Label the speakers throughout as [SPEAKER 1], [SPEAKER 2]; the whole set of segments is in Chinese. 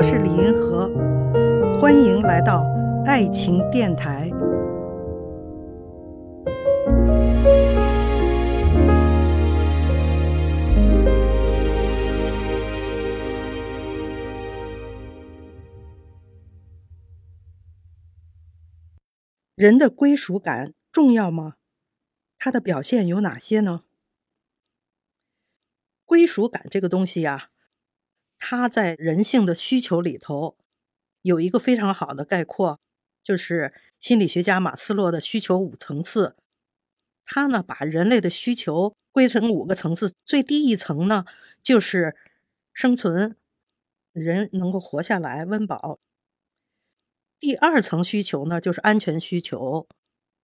[SPEAKER 1] 我是李银河，欢迎来到爱情电台。人的归属感重要吗？它的表现有哪些呢？归属感这个东西呀，他在人性的需求里头有一个非常好的概括，就是心理学家马斯洛的需求五层次。他呢把人类的需求归成五个层次，最低一层呢就是生存，人能够活下来，温饱。第二层需求呢就是安全需求，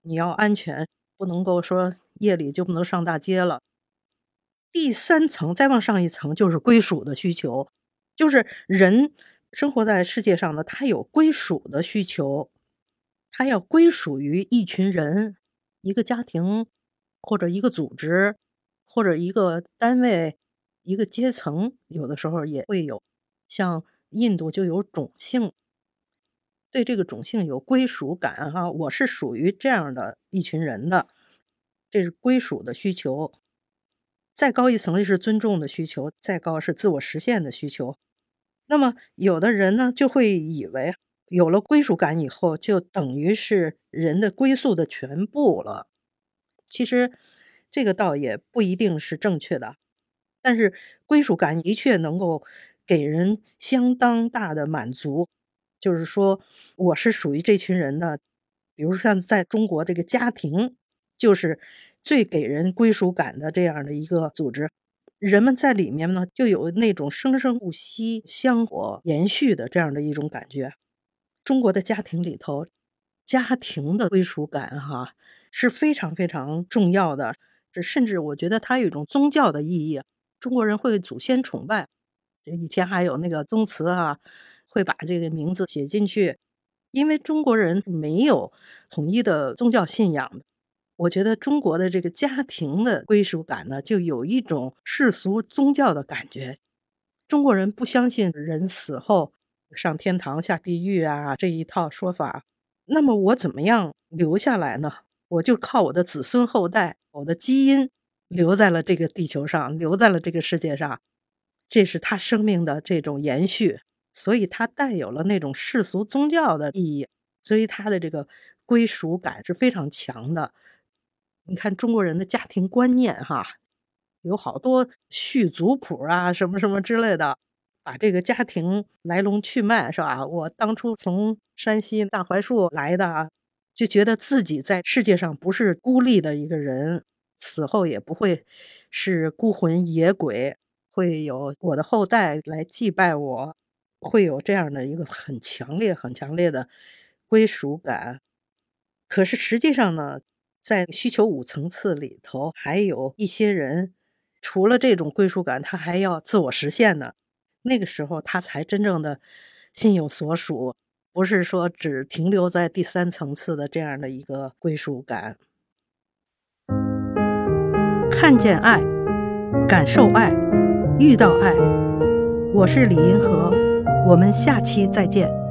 [SPEAKER 1] 你要安全，不能够说夜里就不能上大街了。第三层再往上一层就是归属的需求，就是人生活在世界上呢，他有归属的需求，他要归属于一群人、一个家庭或者一个组织或者一个单位、一个阶层，有的时候也会有，像印度就有种姓，对这个种姓有归属感哈，我是属于这样的一群人的，这是归属的需求。再高一层是尊重的需求，再高是自我实现的需求。那么有的人呢，就会以为有了归属感以后，就等于是人的归宿的全部了。其实这个倒也不一定是正确的。但是归属感的确能够给人相当大的满足，就是说我是属于这群人的。比如像在中国这个家庭，就是。最给人归属感的这样的一个组织，人们在里面呢，就有那种生生不息、香火延续的这样的一种感觉。中国的家庭里头，家庭的归属感哈是非常非常重要的。这甚至我觉得它有一种宗教的意义。中国人会祖先崇拜，以前还有那个宗祠啊，会把这个名字写进去，因为中国人没有统一的宗教信仰。我觉得中国的这个家庭的归属感呢，就有一种世俗宗教的感觉。中国人不相信人死后上天堂下地狱啊这一套说法。那么我怎么样留下来呢？我就靠我的子孙后代，我的基因留在了这个地球上，留在了这个世界上，这是他生命的这种延续。所以它带有了那种世俗宗教的意义，所以他的这个归属感是非常强的。你看中国人的家庭观念，哈，有好多续族谱啊，什么什么之类的，把这个家庭来龙去脉，是吧？我当初从山西大槐树来的，就觉得自己在世界上不是孤立的一个人，死后也不会是孤魂野鬼，会有我的后代来祭拜我，会有这样的一个很强烈、很强烈的归属感。可是实际上呢？在需求五层次里头，还有一些人，除了这种归属感，他还要自我实现呢。那个时候，他才真正的心有所属，不是说只停留在第三层次的这样的一个归属感。看见爱，感受爱，遇到爱。我是李银河，我们下期再见。